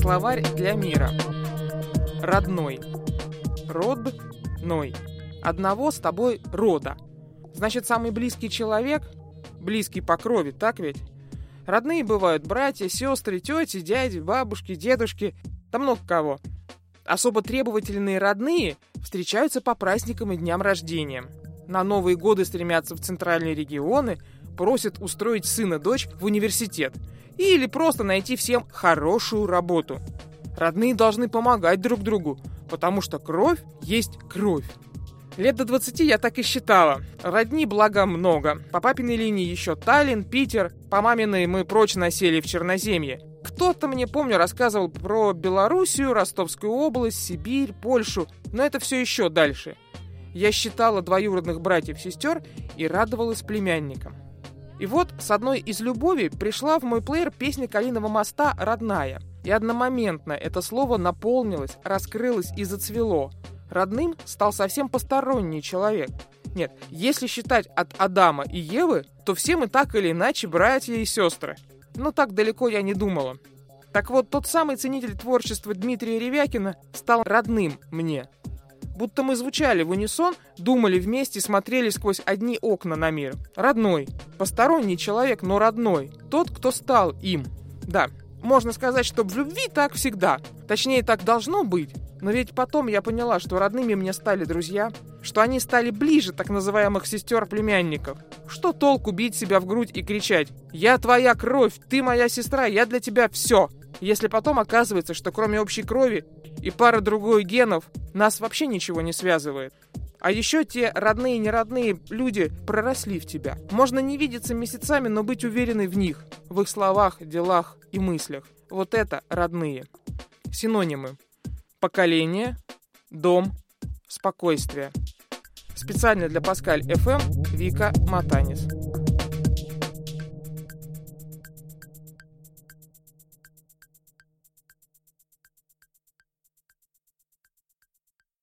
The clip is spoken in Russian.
Словарь для мира. Родной. Родной. Одного с тобой рода. Значит, самый близкий человек, близкий по крови, так ведь? Родные бывают братья, сестры, тети, дяди, бабушки, дедушки, да много кого. Особо требовательные родные встречаются по праздникам и дням рождения. На Новые годы стремятся в центральные регионы, просят устроить сына-дочь в университет или просто найти всем хорошую работу. Родные должны помогать друг другу, потому что кровь есть кровь. Лет до 20 я так и считала. Родни, благо, много. По папиной линии еще Таллин, Питер. По маминой мы прочно сели в Черноземье. Кто-то мне, помню, рассказывал про Белоруссию, Ростовскую область, Сибирь, Польшу. Но это все еще дальше. Я считала двоюродных братьев-сестер и радовалась племянникам. И вот с одной из любовей пришла в мой плеер песня Калиного моста «Родная». И одномоментно это слово наполнилось, раскрылось и зацвело – Родным стал совсем посторонний человек. Нет, если считать от Адама и Евы, то все мы так или иначе братья и сестры. Но так далеко я не думала. Так вот, тот самый ценитель творчества Дмитрия Ревякина стал родным мне. Будто мы звучали в унисон, думали вместе, смотрели сквозь одни окна на мир. Родной. Посторонний человек, но родной. Тот, кто стал им. Да, можно сказать, что в любви так всегда. Точнее, так должно быть. Но ведь потом я поняла, что родными мне стали друзья, что они стали ближе так называемых сестер-племянников. Что толку бить себя в грудь и кричать «Я твоя кровь, ты моя сестра, я для тебя все», если потом оказывается, что кроме общей крови и пары другой генов нас вообще ничего не связывает. А еще те родные и неродные люди проросли в тебя. Можно не видеться месяцами, но быть уверенной в них, в их словах, делах и мыслях. Вот это родные. Синонимы. Поколение, дом, спокойствие. Специально для Паскаль FM Вика Матанис.